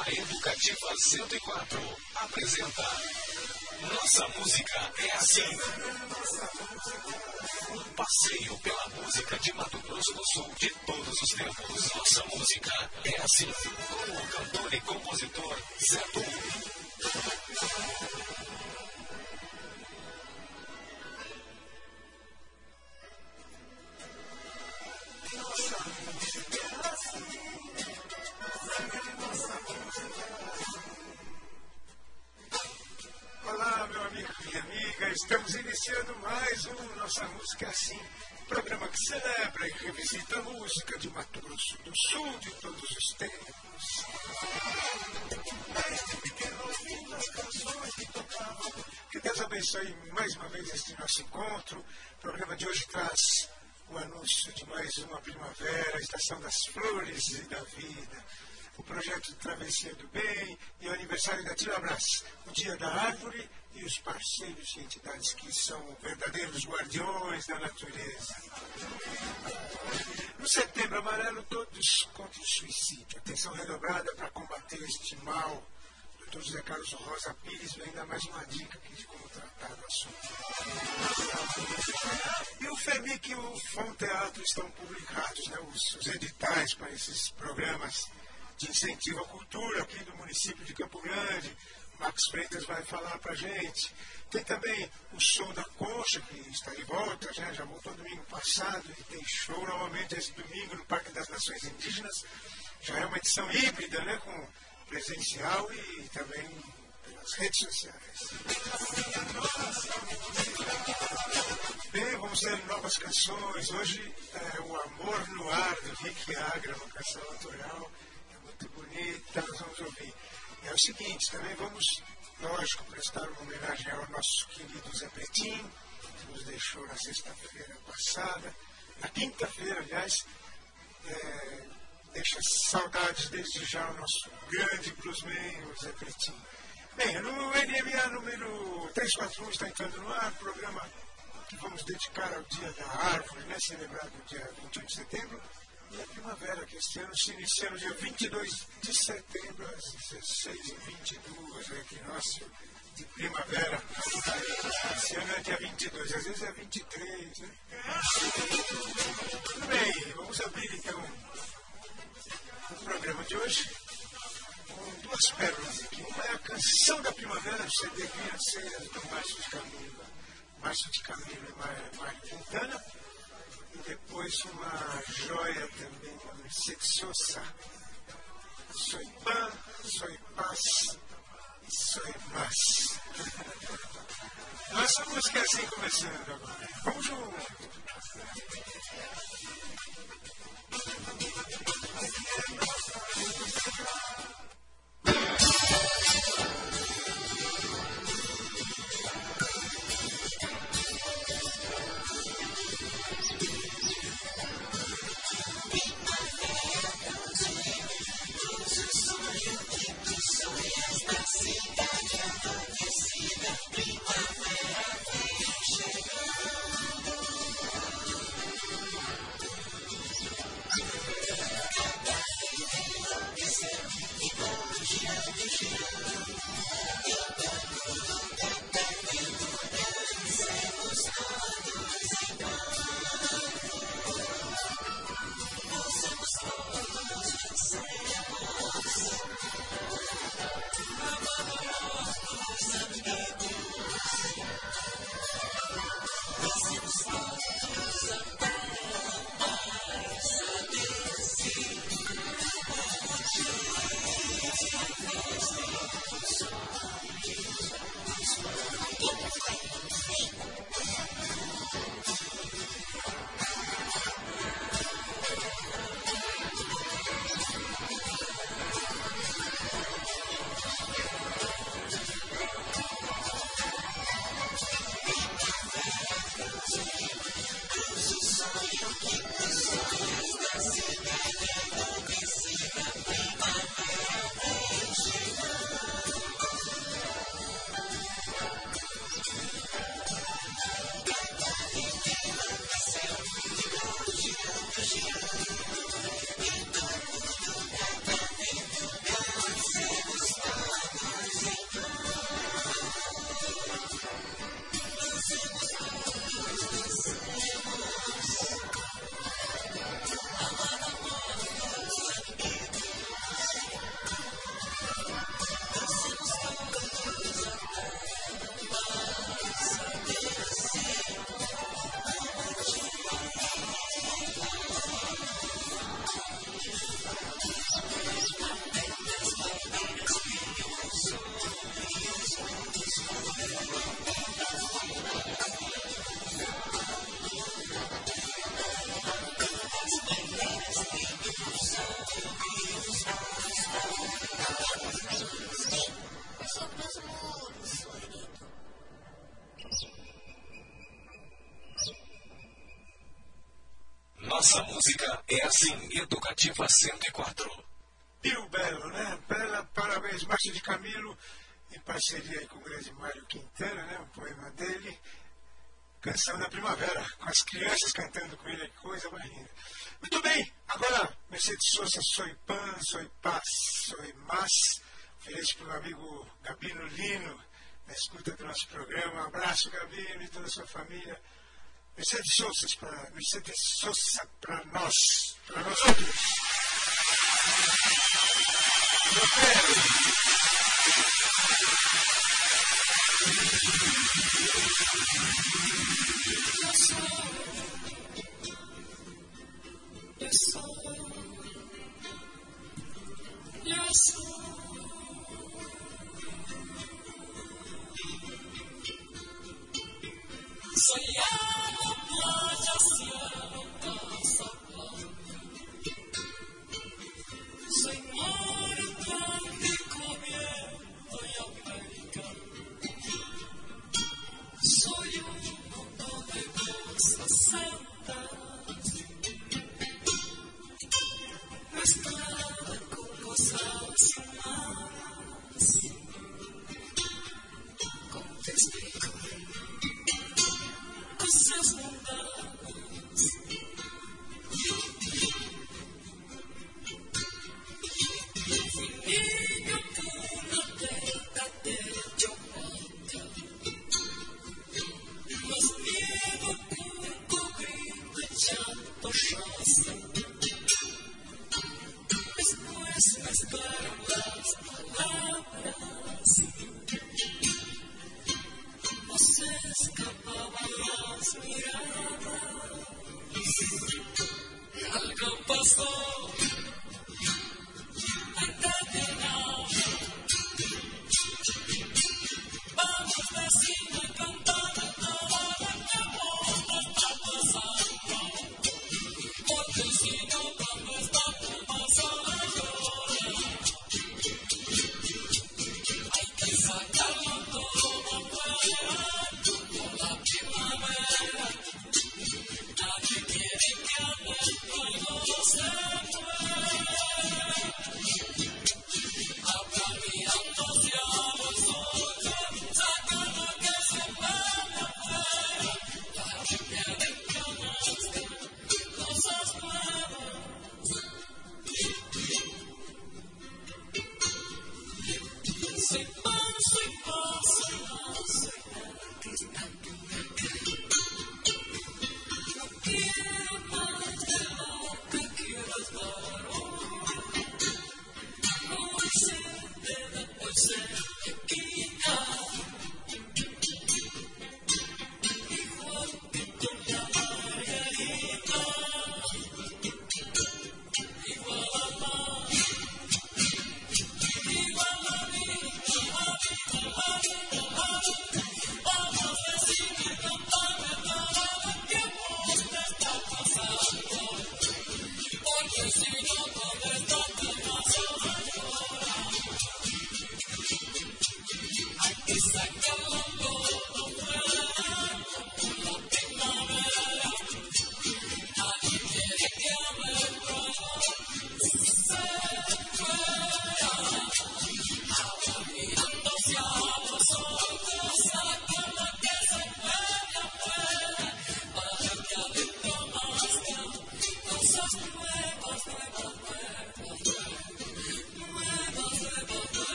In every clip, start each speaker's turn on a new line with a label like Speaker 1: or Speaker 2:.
Speaker 1: A Educativa 104 apresenta Nossa Música é Assim. Um passeio pela música de Mato Grosso do Sul de todos os tempos. Nossa Música é Assim. Com o cantor e compositor Zé Du.
Speaker 2: Anúncio de mais uma primavera, a estação das flores e da vida o projeto Travessia do Bem e o aniversário da Tilabras, o Dia da Árvore e os parceiros e entidades que são verdadeiros guardiões da natureza. No Setembro Amarelo, todos contra o suicídio. Atenção redobrada para combater este mal. Dr. José Carlos Rosa Pires vem dar mais uma dica aqui de como tratar do assunto. E o FEMIC e o FON Teatro estão publicados, né, os, os editais para esses programas de incentivo à cultura aqui do município de Campo Grande. Max Freitas vai falar para gente. Tem também o Som da Concha, que está de volta, já, já voltou domingo passado e tem show novamente esse domingo no Parque das Nações Indígenas. Já é uma edição híbrida, né, com presencial e também pelas redes sociais. Bem, vamos ter novas canções. Hoje é o Amor no Ar do Rick Agra, uma canção autoral muito bonita, nós vamos ouvir. É o seguinte, também vamos, lógico, prestar uma homenagem ao nosso querido Zé Pretinho, que nos deixou na sexta-feira passada, na quinta-feira, aliás, é, deixa saudades desde já ao nosso grande bluesman, o Zé Pretinho. Bem, no NMA número 341 está entrando no ar, programa que vamos dedicar ao Dia da Árvore, né, celebrado dia 21 de setembro e a primavera, que este ano se inicia no dia 22 de setembro, às 16 e 22 o equinócio de primavera. Esse ano é dia 22, às vezes é 23. Né? Tudo bem, vamos abrir então o programa de hoje com duas pérolas aqui. Uma é a canção da primavera do CD Crianceiras do Márcio de Camilo. Márcio de Camilo e Mário Quintana depois uma joia também da Mercedes Sosa. Soy pan, soy paz e soy más. Nossa música é assim começando agora. Vamos junto.
Speaker 1: Sim Educativa 104.
Speaker 2: Pio Belo, né? Bela, parabéns, Márcio de Camilo, em parceria com o grande Mário Quintana, né? Um poema dele. Canção da Primavera, com as crianças cantando com ele, coisa mais linda. Muito bem, agora Mercedes Souza, Soy Pan, Soy Paz, Soy Mas. Feliz para o amigo Gabino Lino, na escuta do nosso programa. Um abraço, Gabino, e toda a sua família. Visite Isus para, visite Isus para nós, para nós outros.
Speaker 3: Meu
Speaker 4: Deus.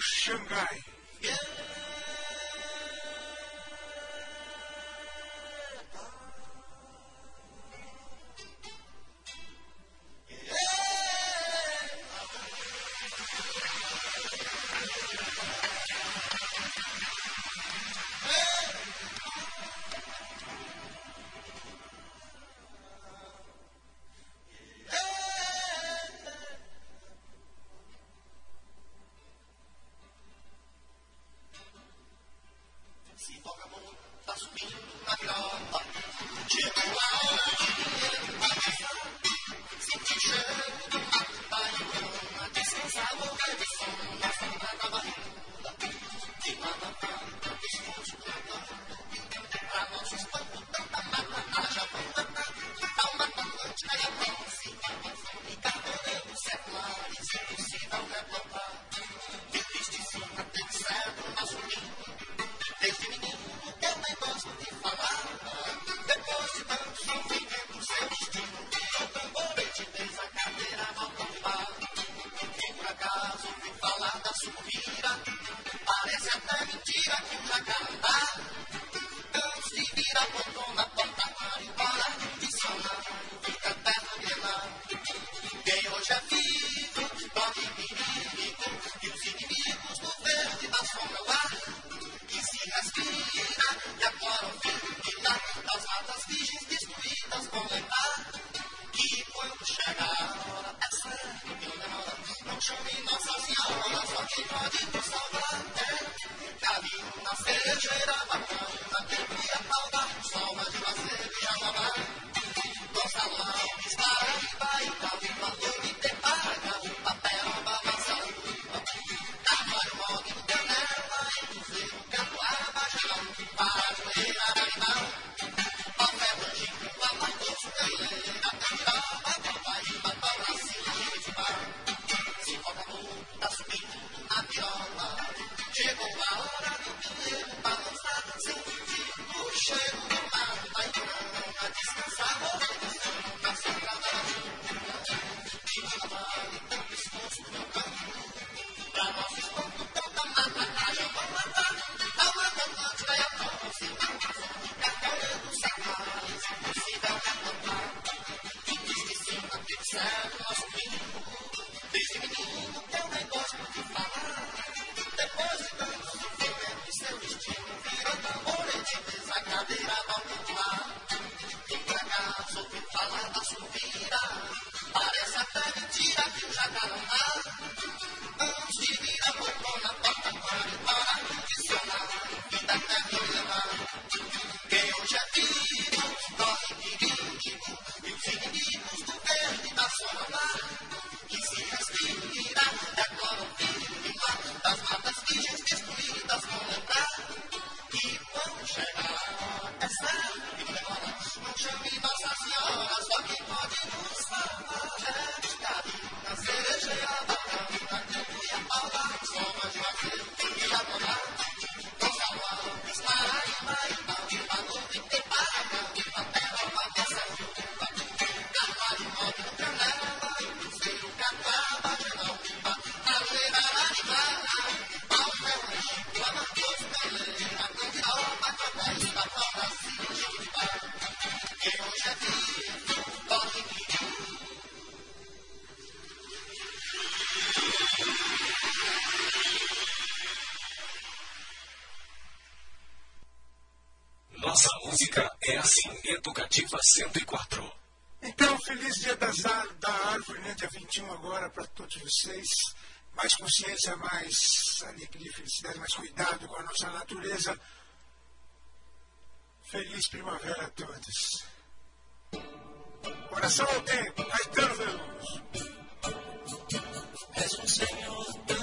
Speaker 4: Shanghai. Ha, ha, ha. experiência mais de felicidade, mais cuidado com a nossa natureza. Feliz primavera a todos. Coração ao tempo, Caetano Veloso.
Speaker 5: És um Senhor.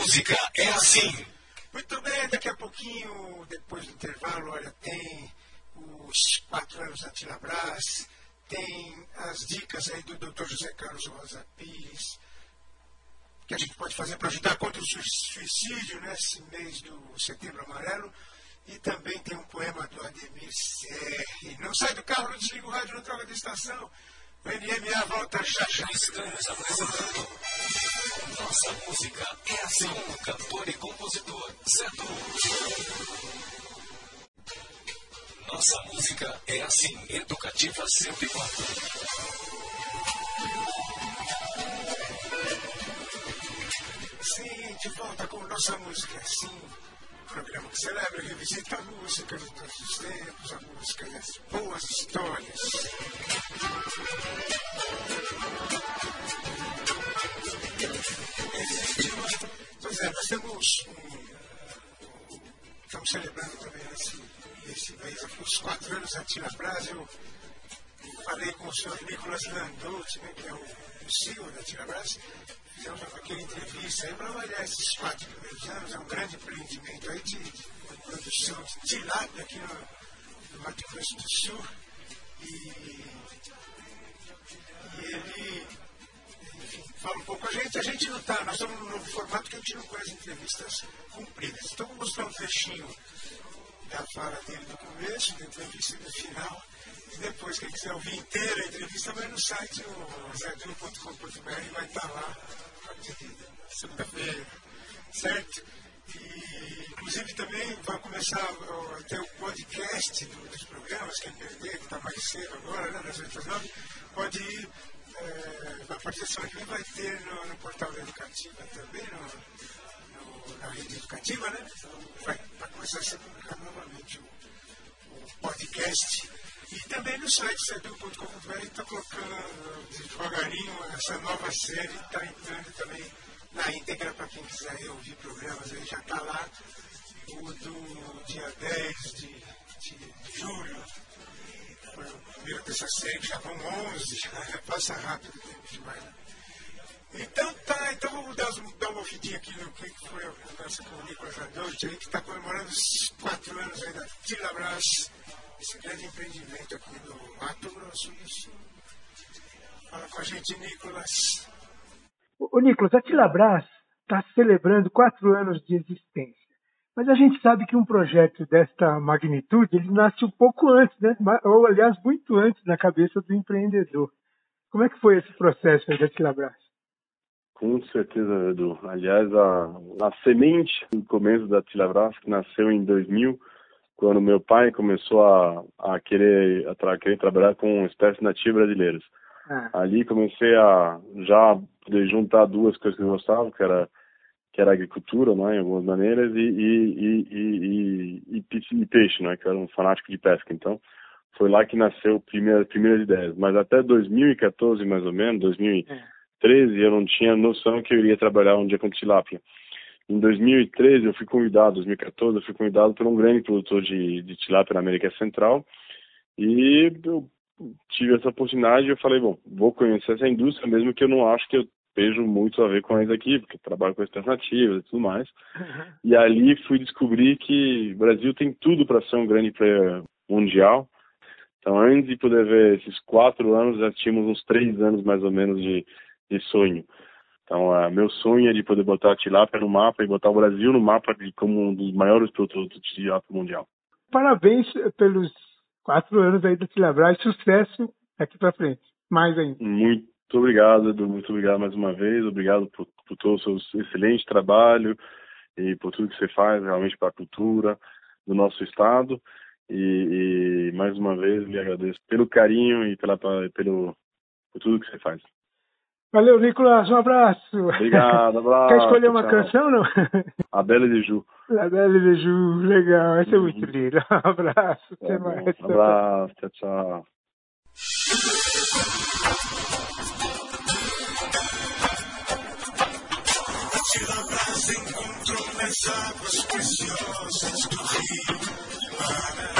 Speaker 1: Música é assim.
Speaker 2: Muito bem, daqui a pouquinho, depois do intervalo, olha, tem os quatro anos da Tilabras, tem as dicas aí do Dr. José Carlos Rosa Pires, que a gente pode fazer para ajudar contra o sui- suicídio nesse mês do Setembro Amarelo. E também tem um poema do Ademir Serri. Não sai do carro, não desliga o rádio, não troca de estação. O NMA volta já já.
Speaker 1: Estamos apresentando. Nossa música é assim. Com o cantor e compositor Du. Nossa música é assim. Educativa 104.
Speaker 2: Sim, de volta com nossa música, sim. Programa que celebra e revisita a música de todos os tempos, a música e as boas histórias. Pois é, nós temos um, estamos celebrando também esse, esse mês os quatro anos da Tina Brasil. Falei com o senhor Nicolas Landucci, né, que é o CEO da Tina Brasil. Fizemos aquela entrevista aí para avaliar esses quatro primeiros anos. É um grande empreendimento aí de, produção de tilápia aqui no, no Mato Grosso do Sul. E, e ele enfim, fala um pouco a gente. A gente não está, nós estamos num novo formato que a gente não conhece entrevistas compridas. Então, vou mostrar um trechinho da fala dele do começo, da entrevista do final. E depois, quem quiser ouvir inteira a entrevista, vai no site zedu.com.br e vai estar lá a partir segunda-feira, certo? E, inclusive, também vai começar ó, a ter o podcast do- dos programas, quem perder, que está mais cedo agora, né, das 8 às 9, pode ir, eh, a partir da semana que vem vai ter no, no portal da Educativa também, no, no- na rede educativa, né? Vai, vai começar a ser publicado novamente o, o podcast E também no site sedu.com.br está colocando devagarinho essa nova série, está entrando também na íntegra para quem quiser ouvir programas, aí já está lá. O do dia 10 de, de, julho, foi o primeiro dessa série, já vão 11, já passa rápido o tempo demais. Né? Então tá, então vamos dar, dar uma ouvidinha aqui no que foi a conversa com o Nicolas Adolfo, que está comemorando os quatro anos aí da Tilabras, esse grande empreendimento aqui do Mato Grosso do Sul. Fala com a gente, Nicolas.
Speaker 6: Ô, Nicolas, a Tilabras está celebrando quatro anos de existência. Mas a gente sabe que um projeto desta magnitude, ele nasce um pouco antes, né? Ou, aliás, muito antes na cabeça do empreendedor. Como é que foi esse processo da Tilabras?
Speaker 7: Com certeza, Edu. Aliás, a, a semente do começo da Tilabras, que nasceu em 2000, quando meu pai começou a, a querer, a tra querer trabalhar com espécies nativas brasileiras. Ah. Ali comecei a já poder juntar duas coisas que eu gostava, que era que era agricultura, né, em algumas maneiras, e, e, e, e, peixe, né, que era um fanático de pesca. Então, foi lá que nasceu as primeiras, ideias. Mas até 2014, mais ou menos, 2000, 2013 eu não tinha noção que eu iria trabalhar um dia com tilápia. Em 2013 eu fui convidado, 2014 eu fui convidado por um grande produtor de, de tilápia na América Central e eu tive essa oportunidade e eu falei, bom, vou conhecer essa indústria mesmo que eu não acho que eu vejo muito a ver com eles aqui, porque trabalho com alternativas e tudo mais. Uhum. E ali fui descobrir que o Brasil tem tudo para ser um grande player mundial. Então, antes de poder ver esses quatro anos, já tínhamos uns três anos mais ou menos de de sonho. Então, uh, meu sonho é de poder botar a tilápia no mapa e botar o Brasil no mapa de, como um dos maiores produtos de tilápia mundial.
Speaker 6: Parabéns pelos quatro anos aí da Tilabras, sucesso aqui para frente, mais ainda.
Speaker 7: Muito obrigado, Edu, muito obrigado mais uma vez, obrigado por, por todo o seu excelente trabalho e por tudo que você faz realmente para a cultura do nosso estado. E, e, mais uma vez lhe agradeço pelo carinho e pela, pelo, por tudo que você faz.
Speaker 6: Valeu, Nicolas. Um abraço.
Speaker 7: Obrigado, abraço.
Speaker 6: Quer escolher uma tchau. canção, não?
Speaker 7: A Bela de Ju.
Speaker 6: A Bela de Ju, legal. Essa é uhum. muito linda. Um abraço. Até
Speaker 7: tá
Speaker 6: mais.
Speaker 7: Um abraço. Tchau, tchau. águas preciosas do rio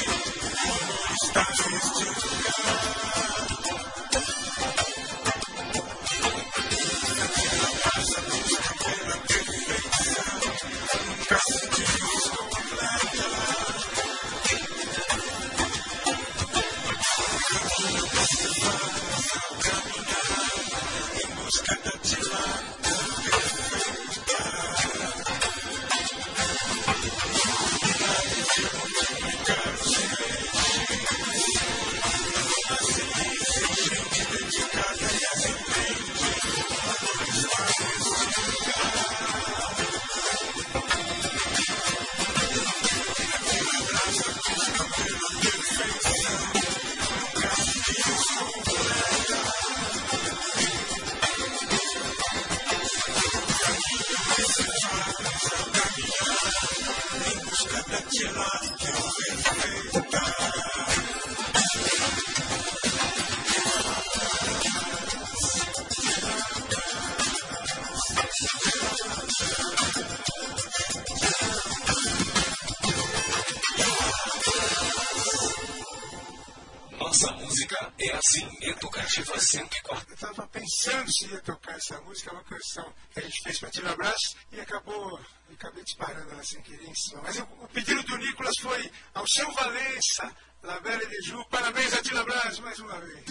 Speaker 2: pensando se ia tocar essa música, é uma canção que a gente fez para Tila Brás e acabou, acabei disparando ela sem querer em cima. Mas o, o pedido do Nicolas foi ao seu Valença, La Belle de Ju. Parabéns a Tila Brás mais uma vez.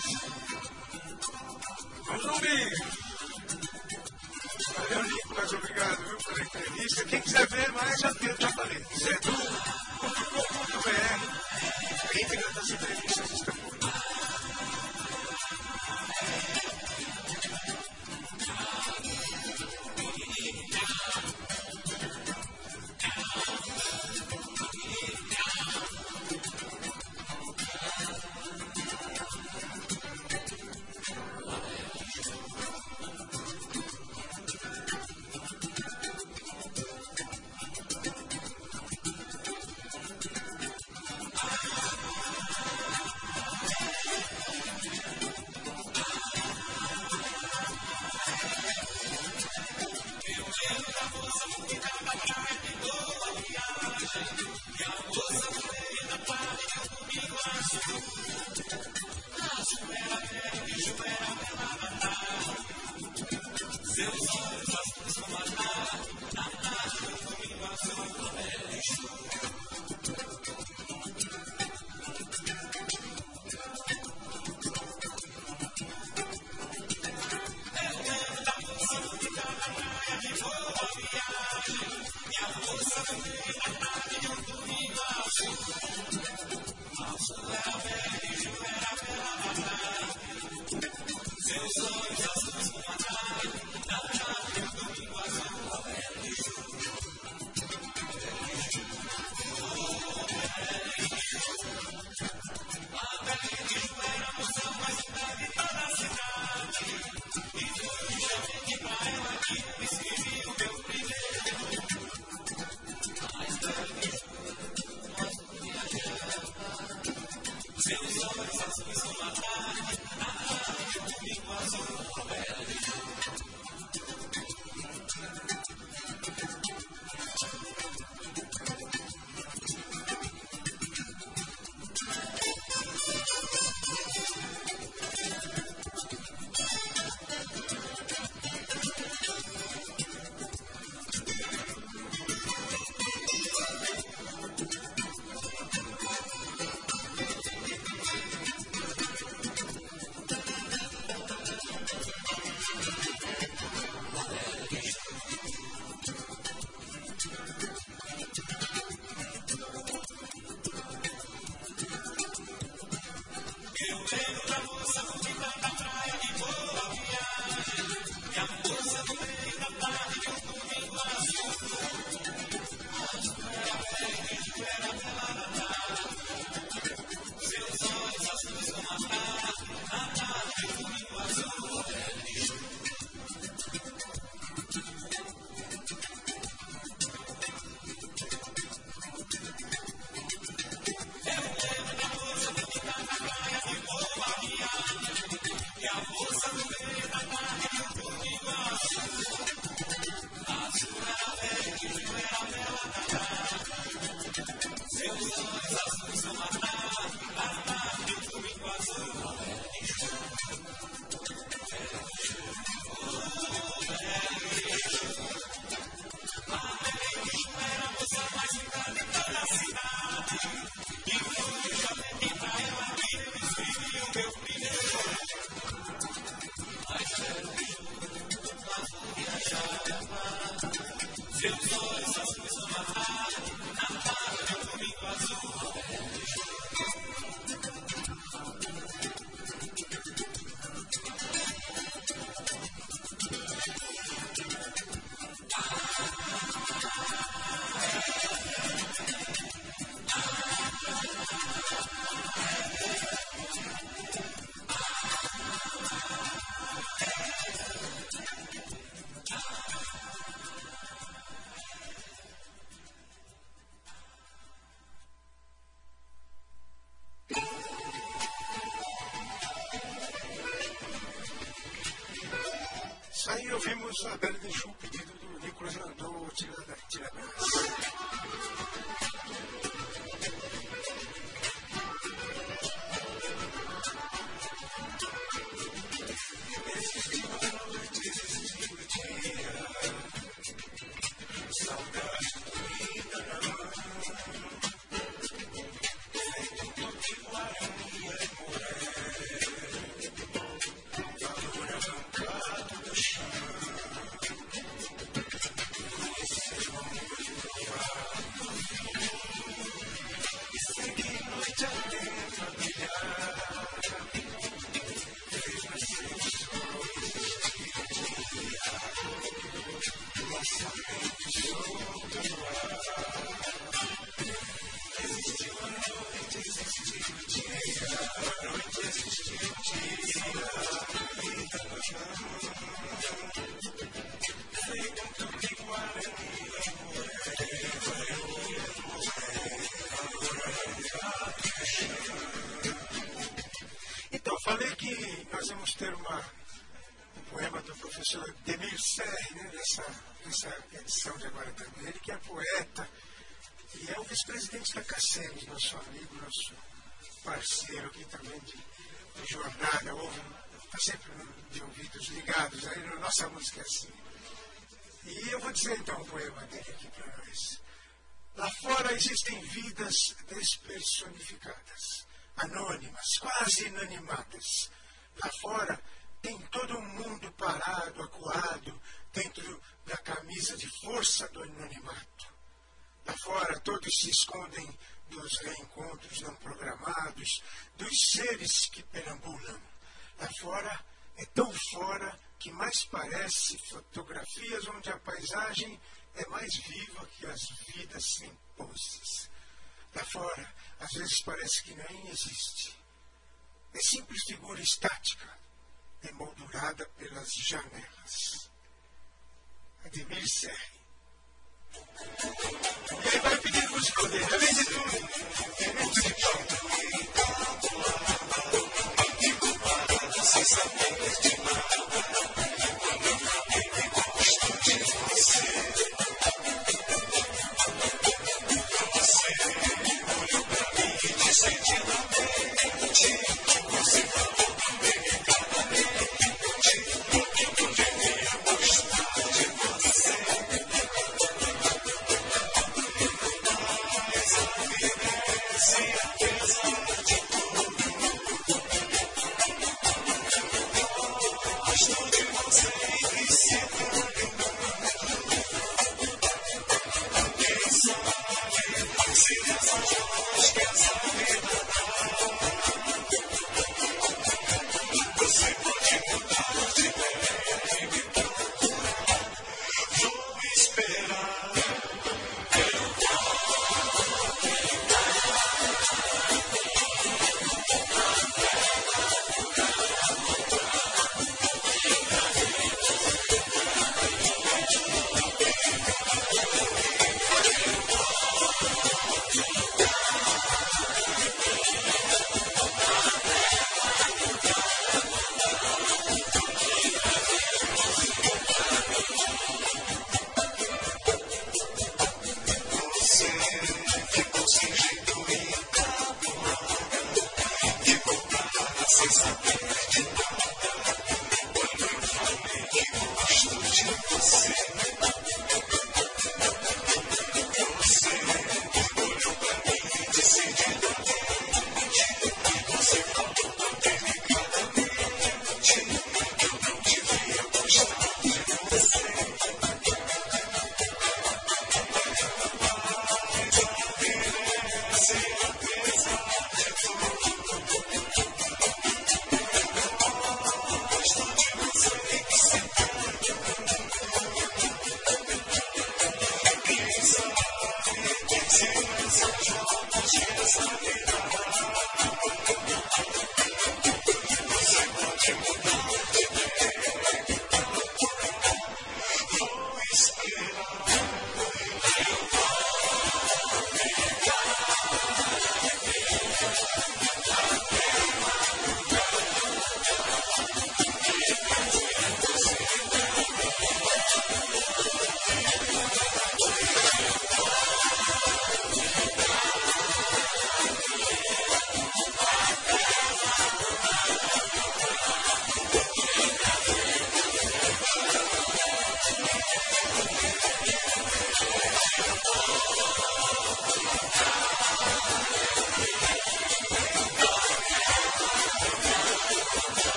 Speaker 2: Aí ouvimos a Bela né, nessa, nessa edição de agora também. Ele que é poeta, E é o vice-presidente da Caceres, nosso amigo, nosso parceiro aqui também de, de jornada, está sempre de ouvidos ligados aí na nossa música assim. E eu vou dizer então um poema dele aqui para nós. Lá fora existem vidas despersonificadas, anônimas, quase inanimadas. Lá fora tem todo um mundo parado, acuado, dentro da camisa de força do anonimato. Lá fora todos se escondem dos reencontros não programados, dos seres que perambulam. Lá fora é tão fora que mais parece fotografias onde a paisagem é mais viva que as vidas sem poses. Lá fora, às vezes parece que nem existe. É simples figura estática, emoldurada pelas janelas. Ademir Serre. E aí vai pedir música dele, além de tudo, tem muito de pau. Sem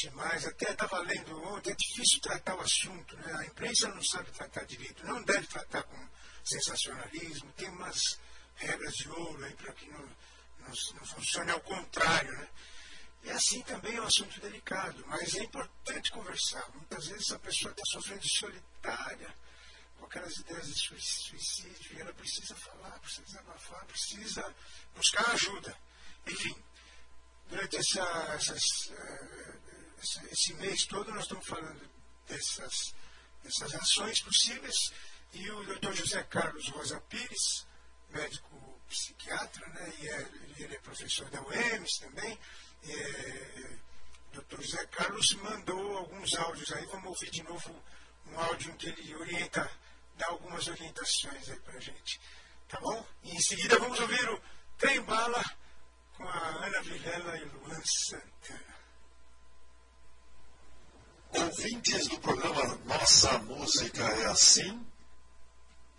Speaker 2: demais. Até estava lendo ontem, é difícil tratar o assunto. Né? A imprensa não sabe tratar direito, não deve tratar com sensacionalismo. Tem umas regras de ouro aí para que não, não, não funcione ao contrário. Né? E assim também é um assunto delicado, mas é importante conversar. Muitas vezes a pessoa está sofrendo solitária, com aquelas ideias de suicídio, e ela precisa falar, precisa desabafar, precisa buscar ajuda. Enfim, durante essa, essas, uh, esse mês todo nós estamos falando dessas, dessas ações possíveis e o Dr. José Carlos Rosa Pires, médico psiquiatra, né, e é, ele é professor da UEMS também, é, Dr. José Carlos mandou alguns áudios aí, vamos ouvir de novo um áudio em que ele orienta, dá algumas orientações aí para a gente. Tá bom? E em seguida vamos ouvir o Trem Bala com a Ana Vilela e Luan Santana.
Speaker 8: Ouvintes do programa Nossa Música é Assim,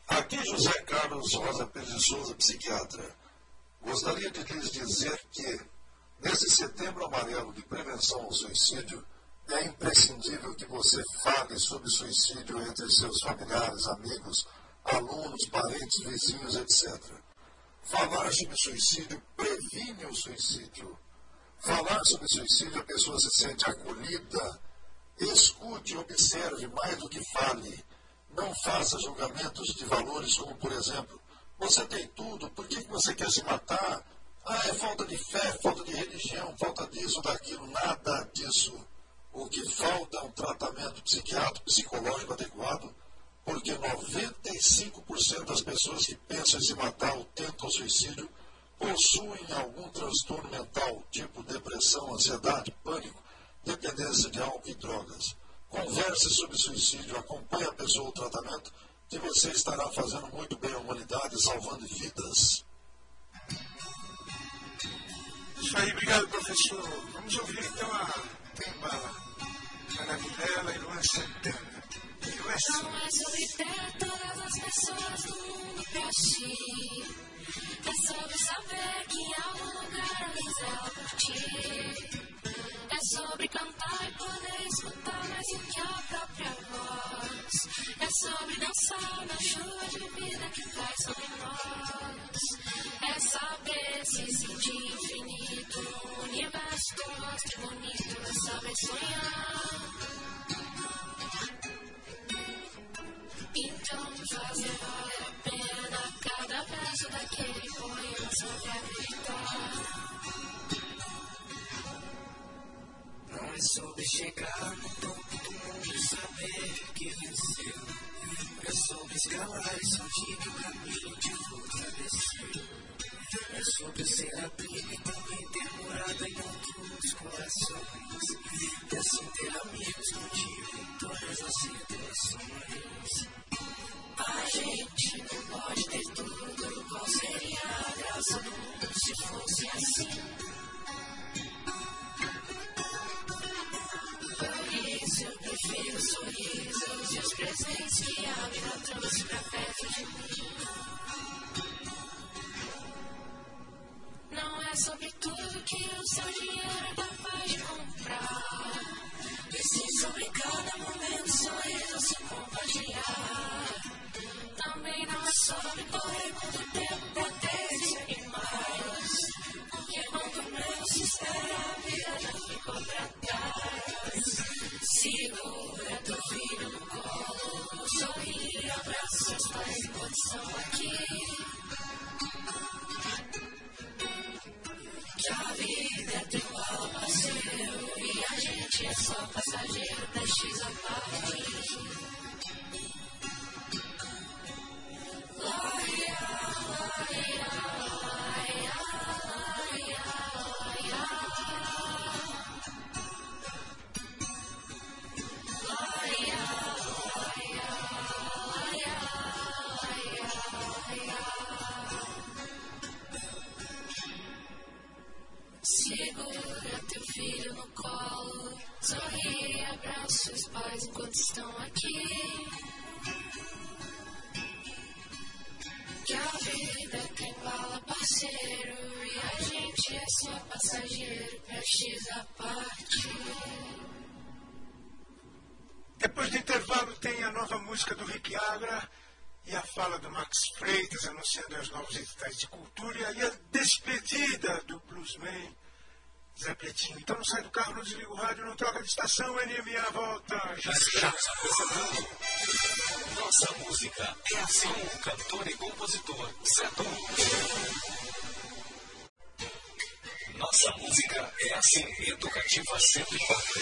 Speaker 8: aqui José Carlos Rosa Pérez Souza, psiquiatra. Gostaria de lhes dizer que, nesse setembro amarelo de prevenção ao suicídio, é imprescindível que você fale sobre suicídio entre seus familiares, amigos, alunos, parentes, vizinhos, etc. Falar sobre suicídio previne o suicídio. Falar sobre suicídio, a pessoa se sente acolhida. Escute, observe mais do que fale. Não faça julgamentos de valores como, por exemplo, você tem tudo, por que você quer se matar? Ah, é falta de fé, falta de religião, falta disso, daquilo, nada disso. O que falta é um tratamento psiquiátrico, psicológico adequado porque 95% das pessoas que pensam em se matar ou tentam suicídio possuem algum transtorno mental, tipo depressão, ansiedade, pânico, dependência de álcool e drogas. Converse sobre suicídio, acompanhe a pessoa o tratamento, que você estará fazendo muito bem à humanidade, salvando vidas.
Speaker 2: Isso aí, obrigado, professor. Vamos ouvir então a Tem Bala, Ana Vilela e Luan Santana.
Speaker 9: Não é sobre ter todas as pessoas do mundo pra ti. É sobre saber que há um lugar avisado por ti. É sobre cantar e poder escutar mais do que a própria voz. É sobre dançar na chuva de vida que cai sobre nós. É saber se sentir infinito no universo tão bonito. É saber sonhar. Então fazer valer a pena cada verso daquele poema sobre acreditar. Não é sobre chegar no topo do mundo e saber que venceu. É sobre escalar e sentir que o caminho de volta desceu. É sobre ser abrigo e também ter morada em outros corações. É assim ter amigos contigo em todas as situações. A gente não pode ter tudo. Qual seria a graça do mundo se fosse assim? Sorrisos e os presentes que a vida trouxe pra perto de mim. Não é sobre tudo que o seu dinheiro é capaz de comprar. Sim sobre cada momento sorriso se compartilhar. Também não é sobre correr muito tempo pra ter e mais. Porque quanto menos se espera, a vida já ficou pra trás. Segura teu filho no colo, sorri, abraça seus pais enquanto estão aqui. Que a vida é teu parceiro, e a gente é só passageiro, prestes a partir. Passageiro, prestes a partir.
Speaker 2: Depois do intervalo tem a nova música do Rick Agra, e a fala do Max Freitas anunciando os novos editais de cultura e a despedida do bluesman Zé Pretinho. Então não sai do carro, não desliga o rádio, não troca de estação, NMA volta. Já
Speaker 1: Estamos apresentando Nossa Música é Assim, cantor e compositor Zé Dom. Nossa Música é Assim, Educativa 104.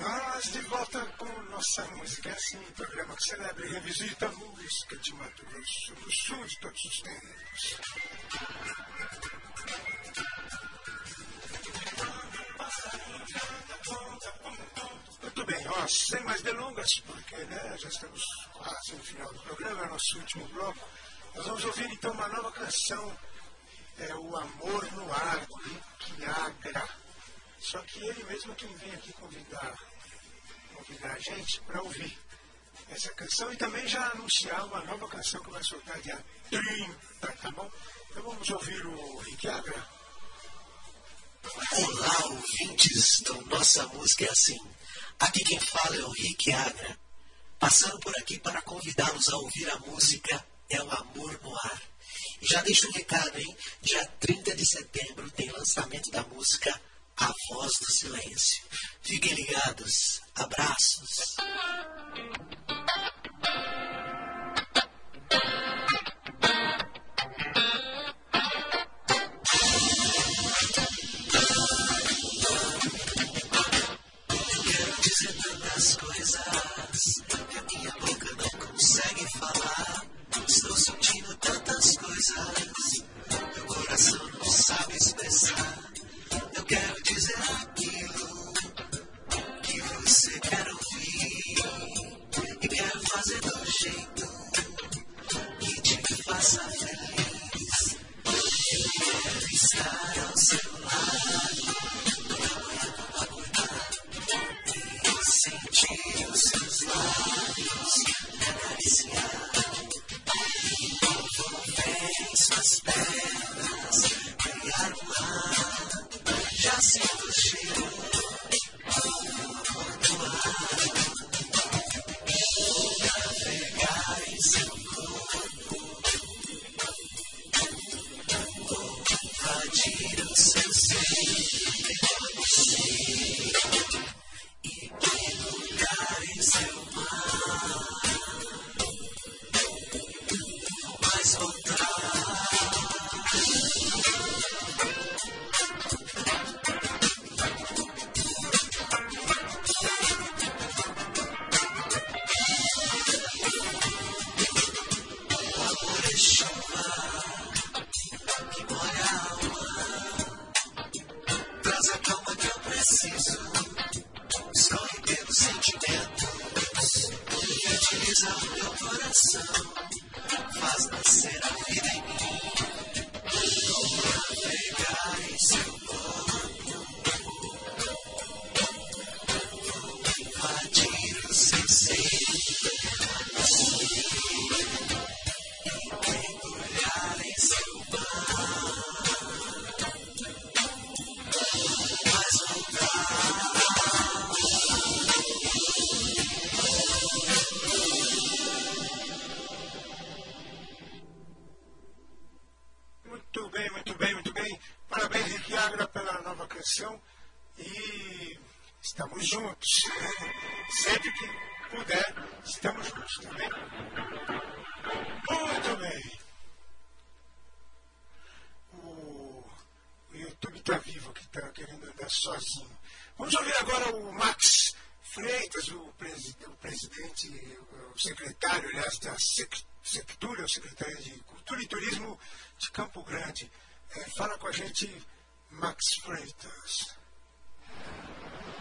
Speaker 2: Nós de volta com nossa música é assim, programa que celebra e revisita a música de Mato Grosso do Sul de todos os tempos. Muito bem, ó, sem mais delongas, porque né, já estamos quase no final do programa, é nosso último bloco. Nós vamos ouvir então uma nova canção, é o Amor no Ar, do Rick Agra. Só que ele mesmo quem vem aqui convidar, convidar a gente para ouvir essa canção e também já anunciar uma nova canção que vai soltar dia 30, tá bom? Então vamos ouvir o Rick Agra.
Speaker 10: Olá, ouvintes do Nossa Música é Assim. Aqui quem fala é o Rick Agra. Passando por aqui para convidá-los a ouvir a música É o Amor no Ar. E já deixo um recado, hein? Dia 30 de setembro tem lançamento da música A Voz do Silêncio. Fiquem ligados. Abraços. Meu coração não sabe expressar. Eu quero dizer aquilo que você quer ouvir e quero fazer do jeito que te faça feliz. Eu quero estar ao seu lado. sentir os seus lábios acariciar. Envolver suas pernas, criar um
Speaker 2: Turismo de Campo Grande. É, fala com a gente, Max Freitas.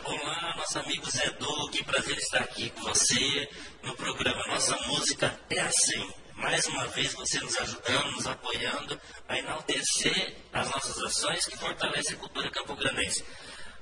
Speaker 11: Olá, nosso amigo Zé que prazer estar aqui com você no programa Nossa Música é Assim. Mais uma vez você nos ajudando, nos apoiando a enaltecer as nossas ações que fortalecem a cultura campograndense.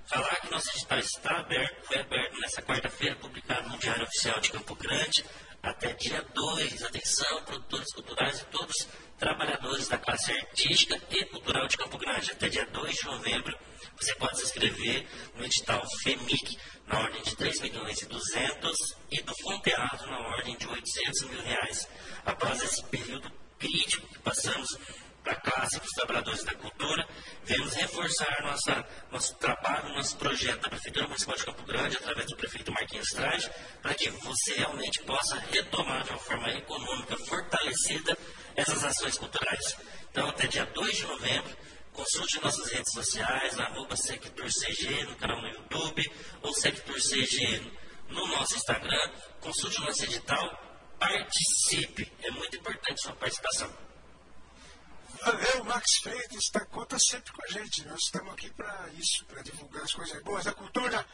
Speaker 11: Falar que nosso edital está aberto, foi aberto nessa quarta-feira, publicado no Diário Oficial de Campo Grande, até dia 2. Atenção, produtores culturais e todos trabalhadores da classe artística e cultural de Campo Grande. Até dia 2 de novembro, você pode se inscrever no edital FEMIC, na ordem de 3 milhões e 200 e do Fonteado na ordem de 800 mil reais. Após esse período crítico que passamos para a classe dos trabalhadores da cultura, viemos reforçar nossa, nosso trabalho, nosso projeto da Prefeitura Municipal de Campo Grande, através do prefeito Marquinhos Trage, para que você realmente possa retomar de uma forma econômica fortalecida essas ações culturais. Então, até dia 2 de novembro, consulte nossas redes sociais, na arroba SectorCG, no canal no YouTube, ou SectorCG no nosso Instagram, consulte o nosso edital, participe. É muito importante sua participação.
Speaker 2: Valeu, Max Freitas, está, conta sempre com a gente. Nós estamos aqui para isso, para divulgar as coisas boas da cultura.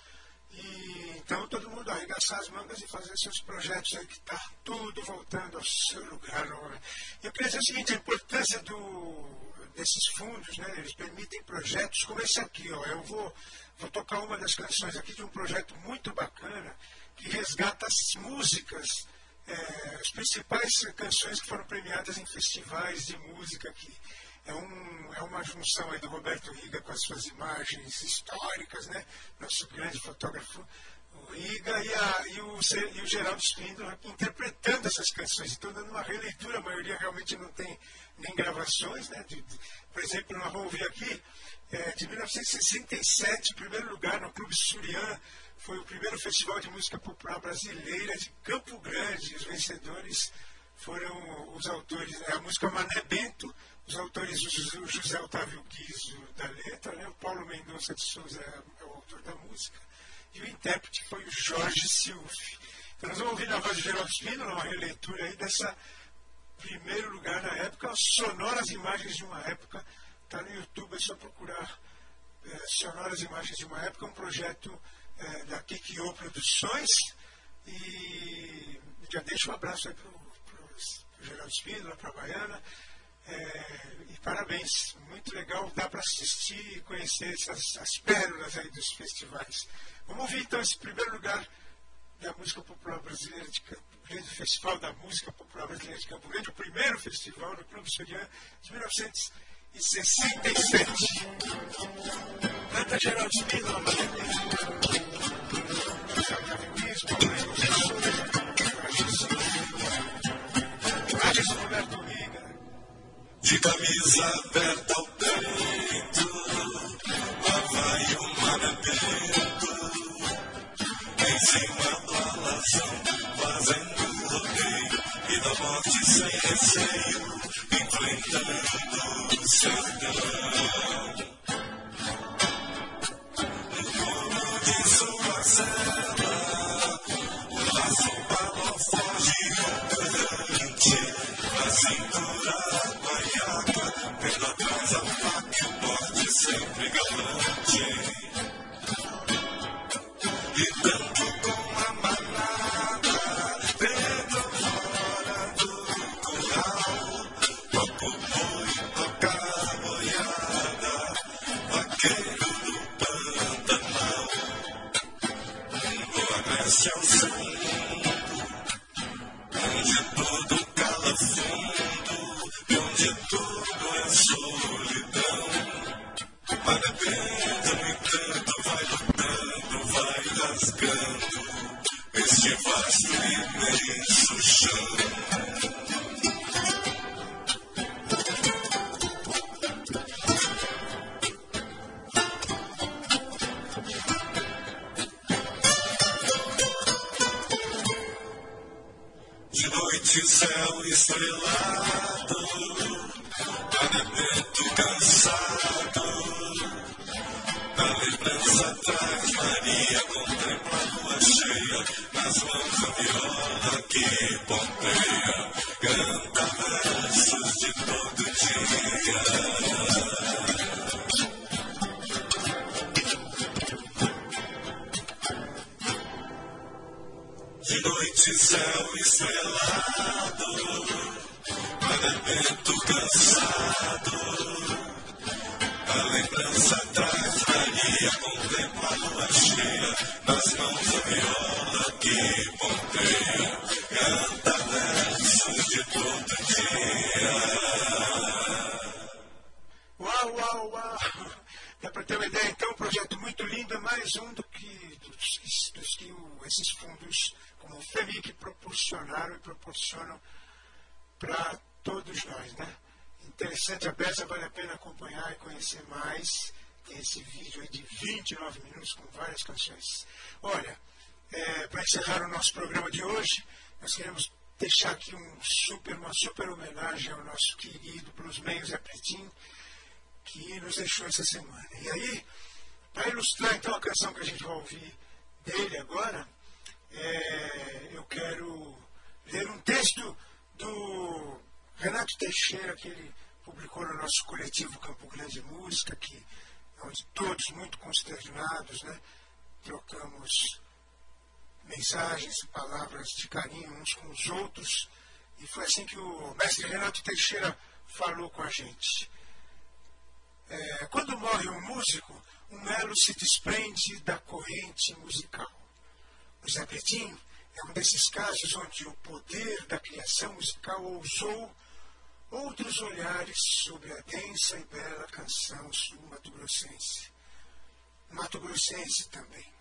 Speaker 2: E então todo mundo arregaçar as mangas e fazer seus projetos aí, que está tudo voltando ao seu lugar. E eu queria dizer o seguinte, a importância do, desses fundos, né? Eles permitem projetos como esse aqui, ó. Eu vou, vou tocar uma das canções aqui de um projeto muito bacana que resgata as músicas é, as principais canções que foram premiadas em festivais de música que é, um, é uma junção aí do Roberto Riga com as suas imagens históricas, né? Nosso grande fotógrafo Riga e, a, e, o, e o Geraldo Spindler interpretando essas canções, então dando uma releitura, a maioria realmente não tem nem gravações, né? De, de, por exemplo, nós vamos ouvir aqui é, de 1967, primeiro lugar no Clube Surian, foi o primeiro festival de música popular brasileira de Campo Grande. Os vencedores foram os autores, a música Mané Bento, os autores o José Otávio Guizo da letra, né? o Paulo Mendonça de Souza é, o autor da música, e o intérprete foi o Jorge Silve. Então nós vamos ouvir na voz de Geraldo uma releitura aí dessa primeiro lugar na época, sonoras imagens de uma época, está no YouTube, é só procurar é, sonoras imagens de uma época, um projeto é, da Kikyo Produções. E já deixo um abraço aí para o Geraldo Espíndola, para a Baiana. É, e parabéns, muito legal, dá para assistir e conhecer essas as pérolas aí dos festivais. Vamos ouvir então esse primeiro lugar da música popular brasileira de Campo Grande, Festival da Música Popular Brasileira de Campo Grande, o primeiro festival no Clube Soriano de 1967. Canta Geraldo Espíndola,
Speaker 12: de camisa aberta ao peito, lá vai o manebento, em cima do alazão, fazendo rodeio, e da morte sem receio, enfrentando so Ifrån oss o sertão.
Speaker 2: Dá para ter uma ideia, então, um projeto muito lindo, é mais um do que, dos, que o todos, como o FEMIC proporcionaram e proporcionam para todos nós. Né? Interessante, a peça vale a pena acompanhar e conhecer mais. Esse vídeo aí de 29 minutos com várias canções. Olha, é, para encerrar o nosso programa de hoje, nós queremos deixar aqui um super, uma super homenagem ao nosso querido bluesman Zé Pretinho, que nos deixou essa semana. E aí, para ilustrar então a canção que a gente vai ouvir dele agora, é, eu quero ler um texto do Renato Teixeira, que ele publicou no nosso coletivo Campo Grande Música, que todos muito consternados, né, trocamos mensagens, palavras de carinho uns com os outros. E foi assim que o mestre Renato Teixeira falou com a gente. É, quando morre um músico, um elo se desprende da corrente musical. O Zé Petim é um desses casos onde o poder da criação musical ousou outros olhares sobre a densa e bela canção sul-mato-grossense. Mato-grossense também.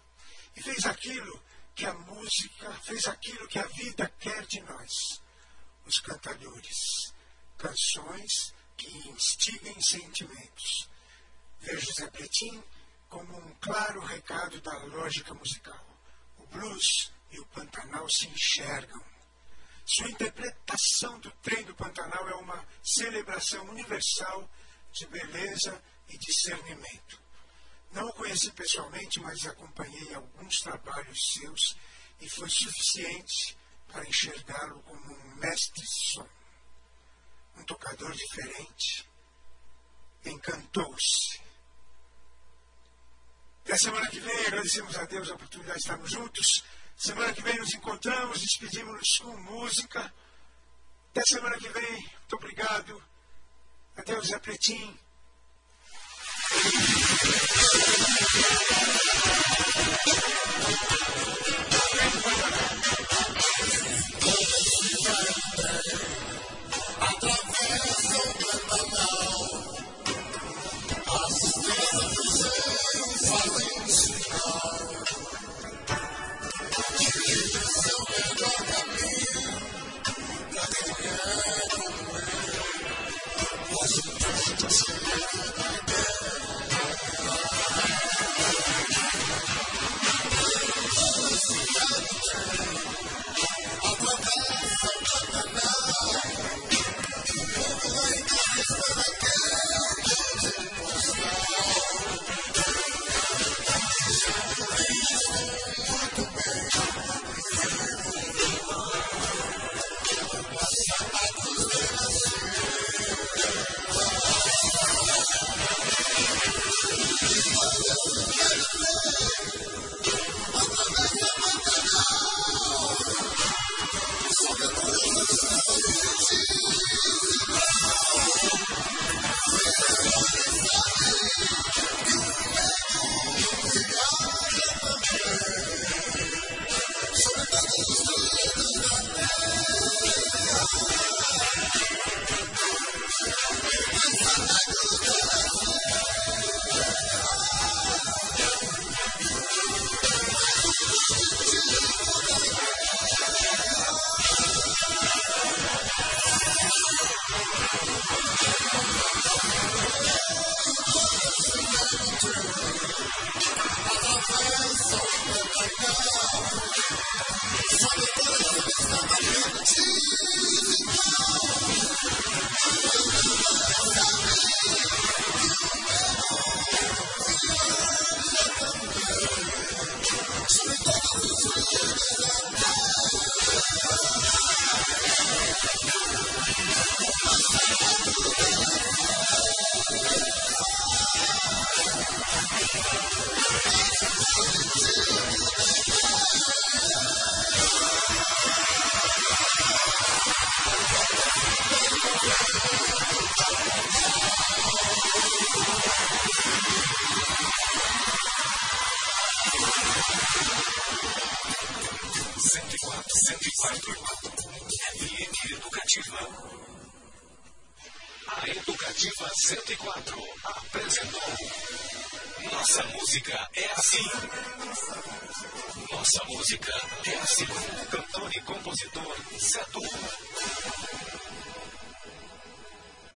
Speaker 2: E fez aquilo que a música, fez aquilo que a vida quer de nós, os cantadores. Canções que instiguem sentimentos. Vejo Zé Pretim como um claro recado da lógica musical. O blues e o Pantanal se enxergam. Sua interpretação do trem do Pantanal é uma celebração universal de beleza e discernimento. Não o conheci pessoalmente, mas acompanhei alguns trabalhos seus e foi suficiente para enxergá-lo como um mestre som. Um tocador diferente. Encantou-se. Até semana que vem, agradecemos a Deus a oportunidade de estarmos juntos. Semana que vem nos encontramos, despedimos-nos com música. Até semana que vem, muito obrigado. Adeus, Zé Pretinho.
Speaker 1: FM